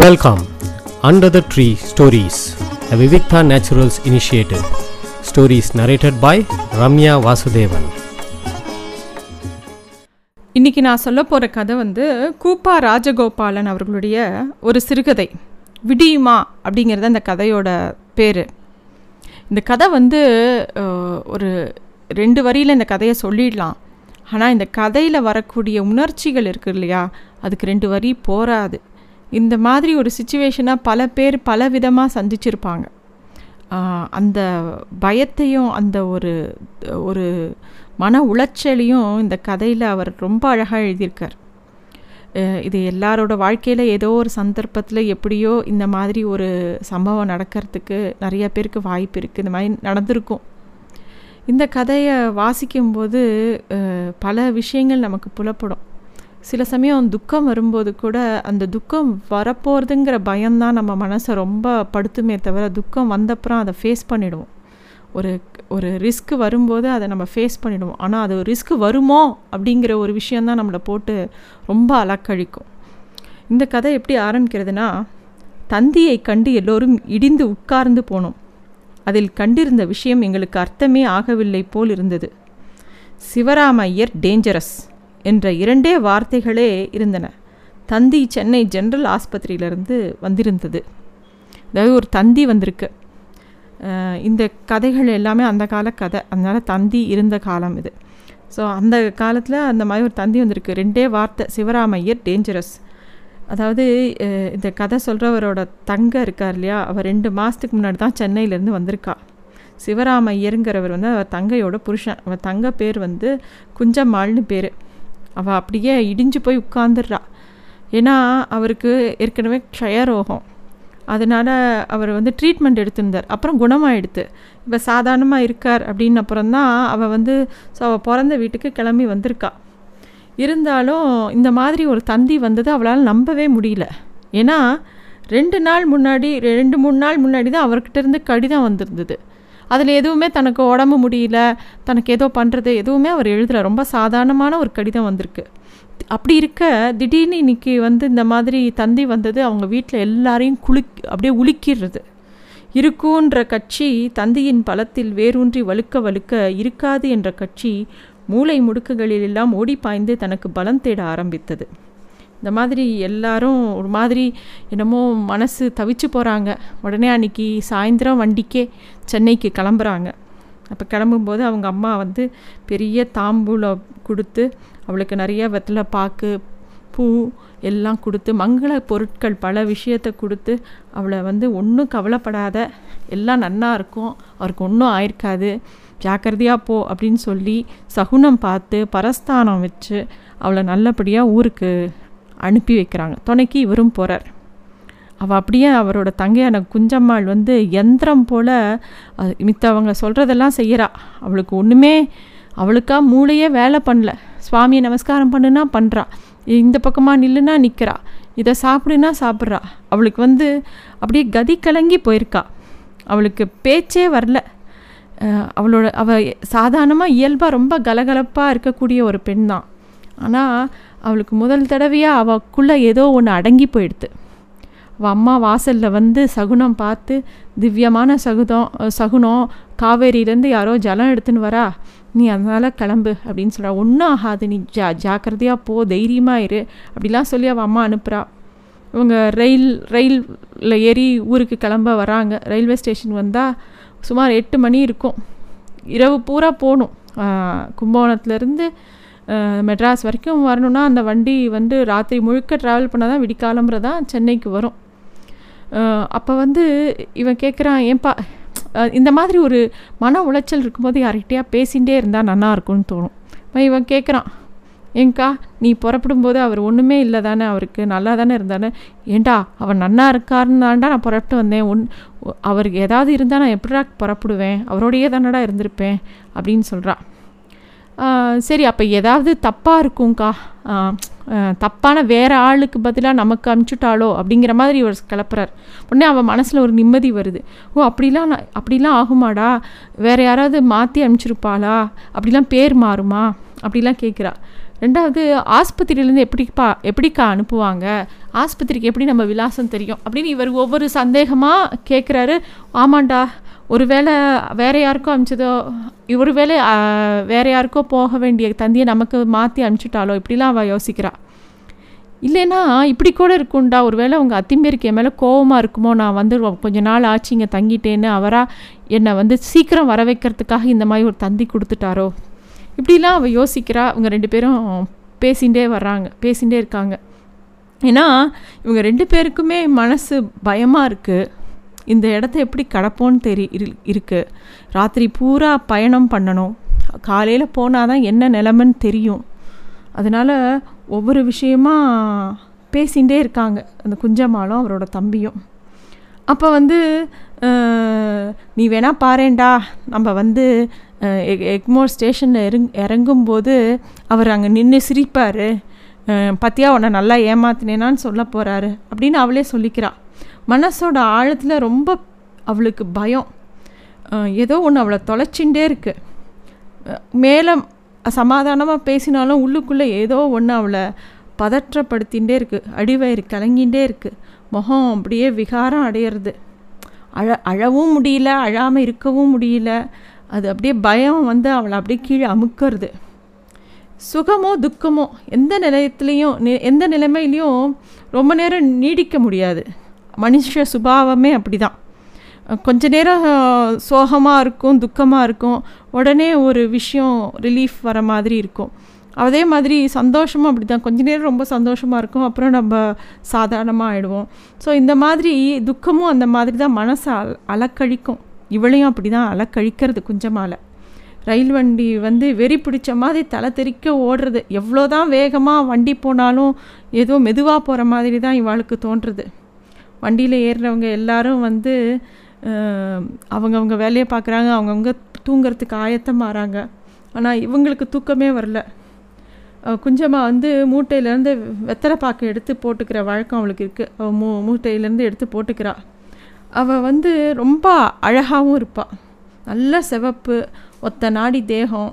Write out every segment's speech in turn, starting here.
Welcome under the tree stories the Vivikta Naturals initiative stories narrated by Ramya Vasudevan இன்னைக்கு நான் சொல்ல போகிற கதை வந்து கூப்பா ராஜகோபாலன் அவர்களுடைய ஒரு சிறுகதை விடியுமா அப்படிங்கிறது அந்த கதையோட பேர். இந்த கதை வந்து ஒரு ரெண்டு வரியில் இந்த கதையை சொல்லிடலாம். ஆனால் இந்த கதையில் வரக்கூடிய உணர்ச்சிகள் இருக்கு இல்லையா? அதுக்கு ரெண்டு வரி போராது இந்த மாதிரி ஒரு சுச்சுவேஷனாக பல பேர் பல விதமாக சந்திச்சிருப்பாங்க. அந்த பயத்தையும் அந்த ஒரு ஒரு மன உளைச்சலையும் இந்த கதையில் அவர் ரொம்ப அழகாக எழுதியிருக்கார். இது எல்லாரோட வாழ்க்கையில் ஏதோ ஒரு சந்தர்ப்பத்தில் எப்படியோ இந்த மாதிரி ஒரு சம்பவம் நடக்கிறதுக்கு நிறைய பேருக்கு வாய்ப்பு இருக்குது இந்த மாதிரி நடந்திருக்கும். இந்த கதையை வாசிக்கும்போது பல விஷயங்கள் நமக்கு புலப்படும். சில சமயம் துக்கம் வரும்போது கூட அந்த துக்கம் வரப்போகிறதுங்கிற பயம்தான் நம்ம மனசை ரொம்ப படுத்துமே தவிர துக்கம் வந்தப்புறம் அதை ஃபேஸ் பண்ணிவிடுவோம் ஒரு ஒரு ரிஸ்க் வரும்போது அதை நம்ம ஃபேஸ் பண்ணிவிடுவோம் ஆனால் அது ரிஸ்க் வருமோ அப்படிங்கிற ஒரு விஷயந்தான் நம்மளை போட்டு ரொம்ப அலக்கழிக்கும். இந்த கதை எப்படி ஆரம்பிக்கிறதுனா தந்தியை கண்டு எல்லோரும் இடிந்து உட்கார்ந்து போனோம். அதில் கண்டிருந்த விஷயம் எங்களுக்கு அர்த்தமே ஆகவில்லை போல் இருந்தது. சிவராமையர் டேஞ்சரஸ் என்ற இரண்டே வார்த்தைகளே இருந்தன. தந்தி சென்னை ஜென்ரல் ஆஸ்பத்திரியிலிருந்து வந்திருந்தது. அதாவது ஒரு தந்தி வந்திருக்கு. இந்த கதைகள் எல்லாமே அந்த கால கதை. அதனால் தந்தி இருந்த காலம் இது. ஸோ அந்த காலத்தில் அந்த மாதிரி ஒரு தந்தி வந்திருக்கு. ரெண்டே வார்த்தை. சிவராமையர் டேஞ்சரஸ் அதாவது இந்த கதை சொல்கிறவரோட தங்க இருக்கார் இல்லையா? அவர் ரெண்டு மாதத்துக்கு முன்னாடி தான் சென்னையிலேருந்து வந்திருக்கா. சிவராமையருங்கிறவர் வந்து அவர் தங்கையோட புருஷன். அவர் தங்க பேர் வந்து குஞ்சம்மாள்னு பேர். அவள் அப்படியே இடிஞ்சு போய் உட்காந்துடுறா ஏன்னா அவருக்கு ஏற்கனவே க்ஷயரோகம் அதனால் அவர் வந்து ட்ரீட்மெண்ட் எடுத்திருந்தார். அப்புறம் குணமாயிடுத்து. இப்போ சாதாரணமாக இருக்கார் அப்படின்னு அப்புறம் தான் அவள் வந்து ஸோ அவள் பிறந்த வீட்டுக்கு கிளம்பி வந்திருக்கா. இருந்தாலும் இந்த மாதிரி ஒரு தந்தி வந்தது அவளால் நம்பவே முடியல. ஏன்னா ரெண்டு நாள் முன்னாடி ரெண்டு மூணு நாள் முன்னாடி தான் அவர்கிட்ட இருந்து கடிதம் வந்திருந்தது. அதில் எதுவுமே தனக்கு உடம்பு முடியல தனக்கு ஏதோ பண்ணுறது எதுவுமே அவர் எழுதலை. ரொம்ப சாதாரணமான ஒரு கடிதம் வந்திருக்கு. அப்படி இருக்க திடீர்னு இன்னைக்கு வந்து இந்த மாதிரி தந்தி வந்தது அவங்க வீட்டில் எல்லாரையும் குளிக் அப்படியே உலுக்கிடுறது. இருக்குன்ற கட்சி தந்தியின் பலத்தில் வேரூன்றி வலுக்க வலுக்க இருக்காது என்ற கட்சி மூளை முடுக்குகளிலெல்லாம் ஓடி பாய்ந்து தனக்கு பலம் தேட ஆரம்பித்தது. இந்த மாதிரி எல்லாரும் ஒரு மாதிரி என்னமோ மனசு தவிச்சு போகிறாங்க உடனே அன்னைக்கு சாயந்தரம் வண்டிக்கே சென்னைக்கு கிளம்புறாங்க. அப்போ கிளம்பும்போது அவங்க அம்மா வந்து பெரிய தாம்பூலம் கொடுத்து அவளுக்கு நிறைய வெத்தலை பாக்கு பூ எல்லாம் கொடுத்து மங்கள பொருட்கள் பல விஷயத்தை கொடுத்து அவளை வந்து ஒன்றும் கவலைப்படாத எல்லாம் நன்னா இருக்கும் அவருக்கு ஒன்றும் ஆயிருக்காது ஜாக்கிரதையாக போ அப்படின்னு சொல்லி சகுனம் பார்த்து பரஸ்தானம் வச்சு அவளை நல்லபடியாக ஊருக்கு அனுப்பி வைக்கிறாங்க. துணைக்கு இவரும் போகிறார் அவள் அப்படியே அவரோட தங்கையான குஞ்சம்மாள் வந்து எந்திரம் போல் மித்தவங்க சொல்கிறதெல்லாம் செய்கிறா அவளுக்கு ஒன்றுமே அவளுக்கா மூளையே வேலை பண்ணல. சுவாமியை நமஸ்காரம் பண்ணுனா பண்ணுறா இந்த பக்கமாக நில்லுனா நிற்கிறா இதை சாப்பிடுனா சாப்பிட்றா. அவளுக்கு வந்து அப்படியே கதி கலங்கி போயிருக்கா. அவளுக்கு பேச்சே வரல. அவளோட அவள் சாதாரணமாக இயல்பாக ரொம்ப கலகலப்பாக இருக்கக்கூடிய ஒரு பெண் தான். ஆனால் அவளுக்கு முதல் தடவையாக அவளுக்குள்ளே ஏதோ ஒன்று அடங்கி போயிடுது அவள் அம்மா வாசலில் வந்து சகுனம் பார்த்து திவ்யமான சகுதம் சகுனம் காவேரியிலேருந்து யாரோ ஜலம் எடுத்துன்னு வரா நீ அதனால் கிளம்பு அப்படின்னு சொல்கிறா ஒன்றும் ஆகாது நீ ஜா ஜாக்கிரதையாக போ தைரியமாக இரு அப்படிலாம் சொல்லி அவள் அம்மா அனுப்புகிறா இவங்க ரயில் ரயிலில் ஏறி ஊருக்கு கிளம்ப வராங்க. ரயில்வே ஸ்டேஷன் வந்தால் சுமார் எட்டு மணி இருக்கும். இரவு பூரா போகணும். கும்பகோணத்துலேருந்து மெட்ராஸ் வரைக்கும் வரணும்னா அந்த வண்டி வந்து ராத்திரி முழுக்க ட்ராவல் பண்ணால் தான் விடிக்காலம்புற தான் சென்னைக்கு வரும். அப்போ வந்து இவன் கேட்குறான் ஏன்பா இந்த மாதிரி ஒரு மன உளைச்சல் இருக்கும்போது யார்கிட்டயா பேசிகிட்டே இருந்தால் நல்லா இருக்கும்னு தோணும். இப்போ இவன் கேட்குறான் ஏங்க்கா நீ புறப்படும் போது அவர் ஒன்றுமே இல்லை தானே அவருக்கு நல்லா தானே இருந்தானே ஏண்டா அவர் நன்னா இருக்காருன்னு தான்டா நான் புறப்பட்டு வந்தேன். ஒன் அவருக்கு ஏதாவது இருந்தால் நான் எப்படிடா புறப்படுவேன்? அவரோடையே தானடா இருந்திருப்பேன்? அப்படின்னு சொல்கிறா சரி அப்போ ஏதாவது தப்பாக இருக்கும்க்கா. தப்பான வேறு ஆளுக்கு பதிலாக நமக்கு அனுப்பிச்சுட்டாளோ அப்படிங்கிற மாதிரி இவர் கிளப்புறார். உடனே அவன் மனசில் ஒரு நிம்மதி வருது. ஓ அப்படிலாம் நான் அப்படிலாம் ஆகுமாடா? வேறு யாராவது மாற்றி அனுப்பிச்சிருப்பாளா அப்படிலாம் பேர் மாறுமா? அப்படிலாம் கேட்குறா ரெண்டாவது ஆஸ்பத்திரியிலேருந்து எப்படிப்பா எப்படிக்கா அனுப்புவாங்க? ஆஸ்பத்திரிக்கு எப்படி நம்ம விலாசம் தெரியும்? அப்படின்னு இவர் ஒவ்வொரு சந்தேகமாக கேட்குறாரு ஆமாண்டா ஒருவேளை வேற யாருக்கோ அனுப்பிச்சதோ ஒருவேளை ஆ, வேற யாருக்கோ போக வேண்டிய தந்தியை நமக்கு மாற்றி அனுப்பிச்சிட்டாலோ இப்படிலாம் அவள் யோசிக்கிறாள் இல்லைன்னா இப்படி கூட இருக்கும்டா. ஒருவேளை உங்கள் அத்திம்பேருக்கு என் மேலே கோவமாக இருக்குமோ? நான் வந்து கொஞ்ச நாள் ஆச்சு இங்கே தங்கிட்டேன்னு அவராக என்னை வந்து சீக்கிரம் வர வைக்கிறதுக்காக இந்த மாதிரி ஒரு தந்தி கொடுத்துட்டாரோ? இப்படிலாம் அவள் யோசிக்கிறா. இவங்க ரெண்டு பேரும் பேசிகிட்டே வர்றாங்க. பேசிகிட்டே இருக்காங்க. ஏன்னா இவங்க ரெண்டு பேருக்குமே மனசு பயமாக இருக்குது இந்த இடத்த எப்படி கடப்போன்னு தெரி இரு- இருக்கு. ராத்திரி பூரா பயணம் பண்ணணும். காலையில் போனால் தான் என்ன நிலமைன்னு தெரியும். அதனால் ஒவ்வொரு விஷயமா பேசிகிட்டே இருக்காங்க. அந்த குஞ்சம்மாளும் அவரோட தம்பியும். அப்போ வந்து நீ வேணா பாரேன்டா நம்ம வந்து எக்- எக்மோர் ஸ்டேஷனில் இறங் இறங்கும்போது அவர் அங்கே நின்று சிரிப்பார். பத்தியா உன்னை நல்லா ஏமாத்தினேனான்னு சொல்ல போகிறாரு அப்படின்னு அவளே சொல்லிக்கிறாள் மனசோட ஆழத்தில் ரொம்ப அவளுக்கு பயம். ஏதோ ஒன்று அவளை தொலைச்சிண்டே இருக்கு. மேலே சமாதானமாக பேசினாலும் உள்ளுக்குள்ளே ஏதோ ஒன்று அவளை பதற்றப்படுத்திகிட்டே இருக்குது அடிவயிறு கலங்கிகிட்டே இருக்குது முகம் அப்படியே விகாரம் அடையிறது. அழ அழவும் முடியல அழாமல் இருக்கவும் முடியல. அது அப்படியே பயம் வந்து அவளை அப்படியே கீழே அமுக்கிறது. சுகமோ துக்கமோ எந்த நிலையத்துலேயும் எந்த நிலைமையிலையும் ரொம்ப நேரம் நீடிக்க முடியாது. மனுஷ சுபாவமே அப்படி தான் கொஞ்ச நேரம் சோகமாக இருக்கும் துக்கமாக இருக்கும் உடனே ஒரு விஷயம் ரிலீஃப் வர மாதிரி இருக்கும். அதே மாதிரி சந்தோஷமும் அப்படி தான் கொஞ்ச நேரம் ரொம்ப சந்தோஷமாக இருக்கும் அப்புறம் நம்ம சாதாரணமாக ஆயிடுவோம். ஸோ இந்த மாதிரி துக்கமும் அந்த மாதிரி தான் மனசை அல அலக்கழிக்கும். இவளையும் அப்படி தான் அலக்கழிக்கிறது குஞ்சமால. ரயில் வண்டி வந்து வெறி பிடிச்ச மாதிரி தலை தெறிக்க ஓடுறது. எவ்வளோ தான் வேகமாக வண்டி போனாலும் ஏதோ மெதுவாக போகிற மாதிரி தான் இவாளுக்கு தோன்றுறது. வண்டியில் ஏறுறவங்க எல்லாரும் வந்து அவங்கவுங்க வேலையை பார்க்குறாங்க அவங்கவுங்க தூங்குறதுக்கு ஆயத்தமாகறாங்க ஆனால் இவங்களுக்கு தூக்கமே வரல. குஞ்சமாக குஞ்சம்மா வந்து மூட்டையிலேருந்து வெத்தலை பாக்கு எடுத்து போட்டுக்கிற வழக்கம் அவளுக்கு இருக்குது அவள் மூ மூட்டையிலேருந்து எடுத்து போட்டுக்கிறா. அவள் வந்து ரொம்ப அழகாகவும் இருப்பாள் நல்ல சிவப்பு ஒத்த நாடி தேகம்.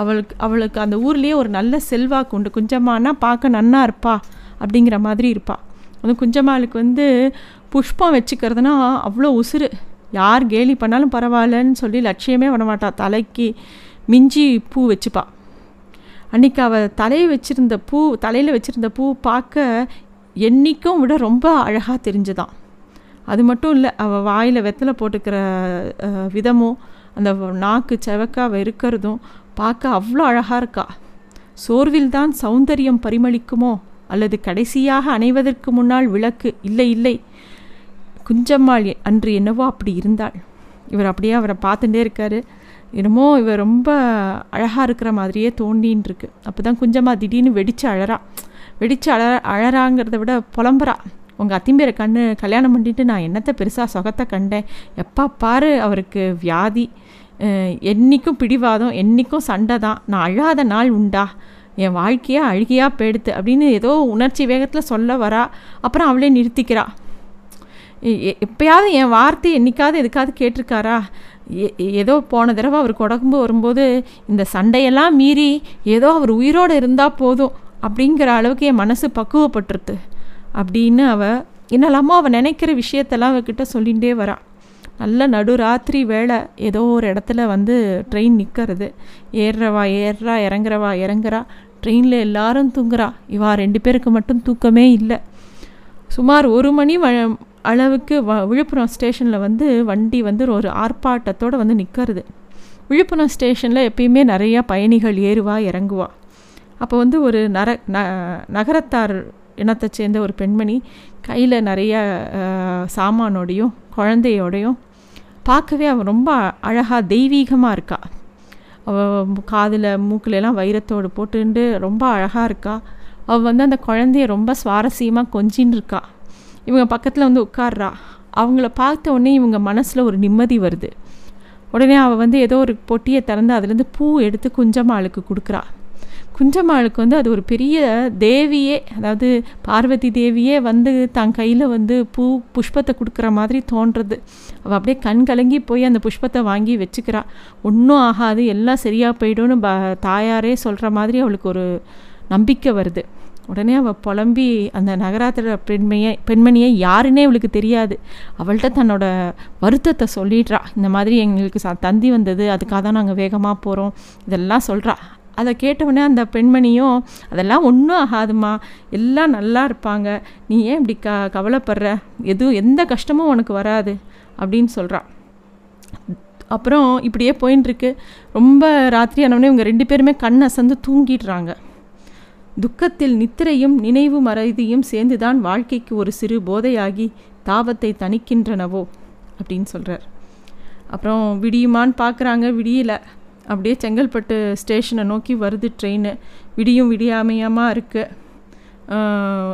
அவளுக்கு அவளுக்கு அந்த ஊர்லேயே ஒரு நல்ல செல்வாக்கு உண்டு. குஞ்சம்மானா பார்க்க நன்னா இருப்பா அப்படிங்கிற மாதிரி இருப்பாள் அதுவும் குஞ்சம்மாளுக்கு வந்து புஷ்பம் வச்சுக்கிறதுனா அவ்வளோ உசுறு. யார் கேலி பண்ணாலும் பரவாயில்லன்னு சொல்லி லட்சியமே பண்ண மாட்டா தலைக்கு மிஞ்சி பூ வச்சுப்பா. அன்றைக்கி அவள் தலையை வச்சுருந்த பூ தலையில் வச்சுருந்த பூ பார்க்க என்னைக்கும் விட ரொம்ப அழகாக தெரிஞ்சுதான் அது மட்டும் இல்லை அவள் வாயில் வெத்தலை போட்டுக்கிற விதமும் அந்த நாக்கு செவக்கா இருக்கிறதும் பார்க்க அவ்வளோ அழகாக இருக்கா. சோர்வில் தான் சௌந்தரியம் பரிமளிக்குமோ அல்லது கடைசியாக அணைவதற்கு முன்னால் விளக்கு இல்லை இல்லை குஞ்சம்மாள் அன்று என்னவோ அப்படி இருந்தாள். இவர் அப்படியே அவரை பார்த்துட்டே இருக்காரு. என்னமோ இவர் ரொம்ப அழகாக இருக்கிற மாதிரியே தோண்டின்னு இருக்கு. அப்போ தான் குஞ்சம்மா திடீர்னு வெடித்து அழறா. வெடித்து அழ அழறாங்கிறத விட புலம்புறா. உங்கள் அத்திம்பேரை கண்ணு கல்யாணம் பண்ணிட்டு நான் என்னத்தை பெருசாக சொகத்தை கண்டேன்? எப்போ பாரு அவருக்கு வியாதி. என்றைக்கும் என்னைக்கும் பிடிவாதம் என்னைக்கும் சண்டை தான். நான் அழாத நாள் உண்டா? என் வாழ்க்கையாக அழுகியாக போயிடுத்து அப்படின்னு ஏதோ உணர்ச்சி வேகத்தில் சொல்ல வரா. அப்புறம் அவளே நிறுத்திக்கிறா. எ- எ- எப்பயாவது என் வார்த்தை என்னைக்காவது எதுக்காவது கேட்டிருக்காரா? ஏதோ போன தடவை அவர் உடம்பு வரும்போது இந்த சண்டையெல்லாம் மீறி ஏதோ அவர் உயிரோடு இருந்தால் போதும் அப்படிங்கிற அளவுக்கு என் மனசு பக்குவப்பட்டுருது அப்படின்னு அவள் என்னெல்லாமோ அவள் நினைக்கிற விஷயத்தெல்லாம் அவகிட்ட சொல்லிகிட்டே வரா. நல்ல நடுராத்திரி வேளை ஏதோ ஒரு இடத்துல வந்து ட்ரெயின் நிற்கிறது ஏறுறவா ஏறுறா இறங்குறவா இறங்குறா ட்ரெயினில் எல்லாரும் தூங்குறா. இவா ரெண்டு பேருக்கு மட்டும் தூக்கமே இல்லை. சுமார் ஒரு மணி வ அளவுக்கு வ விழுப்புரம் ஸ்டேஷனில் வந்து வண்டி வந்து ஒரு ஆர்ப்பாட்டத்தோடு வந்து நிற்கிறது விழுப்புரம் ஸ்டேஷனில் எப்பயுமே நிறையா பயணிகள் ஏறுவா இறங்குவா. அப்போ வந்து ஒரு நர ந நகரத்தார் இனத்தை சேர்ந்த ஒரு பெண்மணி கையில் நிறைய சாமானோடையும் குழந்தையோடையும் பார்க்கவே அவள் ரொம்ப அழகாக தெய்வீகமாக இருக்கா. அவள் காதில் மூக்கிலெல்லாம் வைரத்தோடு போட்டுண்டு ரொம்ப அழகாக இருக்கா. அவள் வந்து அந்த குழந்தைய ரொம்ப சுவாரஸ்யமாக கொஞ்சின்னு இருக்கா. இவங்க பக்கத்தில் வந்து உட்கார்றா. அவங்கள பார்த்த உடனே இவங்க மனசில் ஒரு நிம்மதி வருது. உடனே அவள் வந்து ஏதோ ஒரு பொட்டியை திறந்து அதுலேருந்து பூ எடுத்து குஞ்சம்மாளுக்கு கொடுக்குறா. குஞ்சம்மாளுக்கு வந்து அது ஒரு பெரிய தேவியே அதாவது பார்வதி தேவியே வந்து தன் கையில் வந்து பூ புஷ்பத்தை கொடுக்குற மாதிரி தோன்றது. அவள் அப்படியே கண் கலங்கி போய் அந்த புஷ்பத்தை வாங்கி வச்சுக்கிறா. ஒன்றும் ஆகாது எல்லாம் சரியாக போயிடும்னு ப தாயாரே சொல்கிற மாதிரி அவளுக்கு ஒரு நம்பிக்கை வருது. உடனே அவள் புலம்பி அந்த நகராத்திர பெண்மையை பெண்மணியை யாருன்னே அவளுக்கு தெரியாது. அவள்கிட்ட தன்னோட வருத்தத்தை சொல்லிடுறா. இந்த மாதிரி எங்களுக்கு ச தந்தி வந்தது அதுக்காக தான் நாங்கள் வேகமாக போகிறோம் இதெல்லாம் சொல்கிறா அதை கேட்டவுடனே அந்த பெண்மணியும் அதெல்லாம் ஒன்றும் ஆகாதுமா எல்லாம் நல்லா இருப்பாங்க. நீ ஏன் இப்படி க கவலைப்படுற? எதுவும் எந்த கஷ்டமும் உனக்கு வராது. அப்படின்னு சொல்கிறான் அப்புறம் இப்படியே போயின்னு இருக்கு ரொம்ப ராத்திரி ஆனவுடனே இவங்க ரெண்டு பேருமே கண் அசந்து தூங்கிடுறாங்க. துக்கத்தில் நித்திரையும் நினைவு மறதியும் சேர்ந்துதான் வாழ்க்கைக்கு ஒரு சிறு போதையாகி தாபத்தை தணிக்கின்றனவோ? அப்படின்னு சொல்கிறார் அப்புறம் விடியுமான்னு பார்க்குறாங்க விடியலை. அப்படியே செங்கல்பட்டு ஸ்டேஷனை நோக்கி வருது ட்ரெயின். விடியும் விடியாமையமாக இருக்குது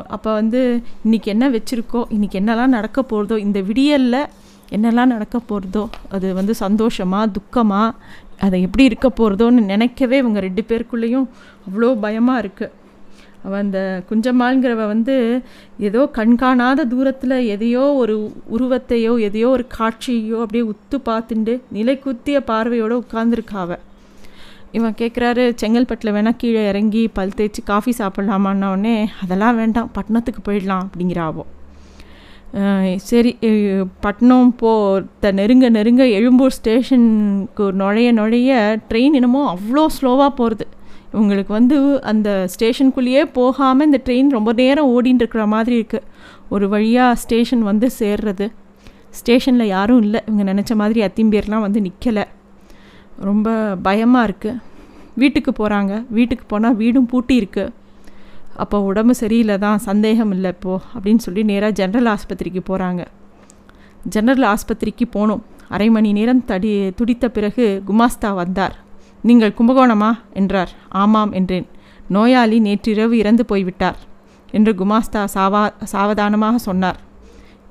அப்போ வந்து இன்றைக்கி என்ன வச்சுருக்கோ இன்றைக்கி என்னெல்லாம் நடக்க போகிறதோ இந்த விடியலில் என்னெல்லாம் நடக்க போகிறதோ அது வந்து சந்தோஷமா துக்கமாக அதை எப்படி இருக்க போகிறதோன்னு நினைக்கவே இவங்க ரெண்டு பேருக்குள்ளேயும் அவ்வளோ பயமாக இருக்குது அவள் அந்த குஞ்சம்மாள்ங்கிறவ வந்து ஏதோ கண்காணாத தூரத்தில் எதையோ ஒரு உருவத்தையோ எதையோ ஒரு காட்சியோ அப்படியே உத்து பார்த்துண்டு நிலை குத்திய பார்வையோடு உட்காந்துருக்காவ இவன் கேட்குறாரு செங்கல்பட்டில் வேணால் கீழே இறங்கி பல் தேய்ச்சி காஃபி சாப்பிட்லாமான்னொடனே அதெல்லாம் வேண்டாம் பட்டணத்துக்கு போயிடலாம் அப்படிங்கிறாவோ சரி பட்டணம் போ த நெருங்க நெருங்க எழும்பூர் ஸ்டேஷனுக்கு நுழைய நுழைய ட்ரெயின் என்னமோ அவ்வளோ ஸ்லோவாக போகிறது இவங்களுக்கு வந்து அந்த ஸ்டேஷனுக்குள்ளேயே போகாமல் இந்த ட்ரெயின் ரொம்ப நேரம் ஓடின்னு இருக்கிற மாதிரி இருக்குது ஒரு வழியாக ஸ்டேஷன் வந்து சேர்றது. ஸ்டேஷனில் யாரும் இல்லை. இவங்க நினச்ச மாதிரி அத்திம்பேர்லாம் வந்து நிற்கலை ரொம்ப பயமாக இருக்குது வீட்டுக்கு போகிறாங்க வீட்டுக்கு போனால் வீடும் பூட்டி இருக்குது அப்போ உடம்பு சரியில்லை தான் சந்தேகம் இல்லை இப்போது அப்படின்னு சொல்லி நேராக ஜென்ரல் ஆஸ்பத்திரிக்கு போகிறாங்க ஜென்ரல் ஆஸ்பத்திரிக்கு போனோம். அரை மணி நேரம் தடி துடித்த பிறகு குமாஸ்தா வந்தார். நீங்கள் கும்பகோணமா? என்றார். ஆமாம் என்றேன். நோயாளி நேற்றிரவு இறந்து போய்விட்டார் என்று குமாஸ்தா சாவா சாவதானமாக சொன்னார்.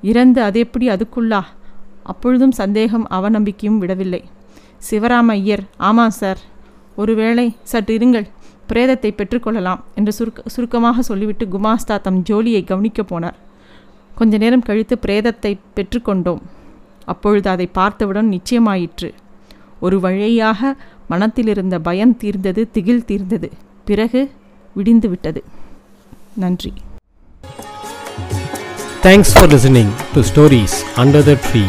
இறந்து அது எப்படி அதுக்குள்ளா? அப்பொழுதும் சந்தேகம் அவநம்பிக்கையும் விடவில்லை. சிவராம ஐயர் ஆமாம் சார். ஒருவேளை சற்று இருங்கள் பிரேதத்தை பெற்றுக்கொள்ளலாம் என்று சுருக்க சுருக்கமாக சொல்லிவிட்டு குமாஸ்தா தம் ஜோலியை கவனிக்கப் போனார். கொஞ்ச நேரம் கழித்து பிரேதத்தை பெற்றுக்கொண்டோம். அப்பொழுது அதை பார்த்தவுடன் நிச்சயமாயிற்று. ஒரு வழியாக மனத்திலிருந்த பயம் தீர்ந்தது திகில் தீர்ந்தது பிறகு விடிந்து விட்டது நன்றி thanks for listening to stories under the tree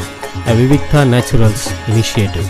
a Vivikta Naturals initiative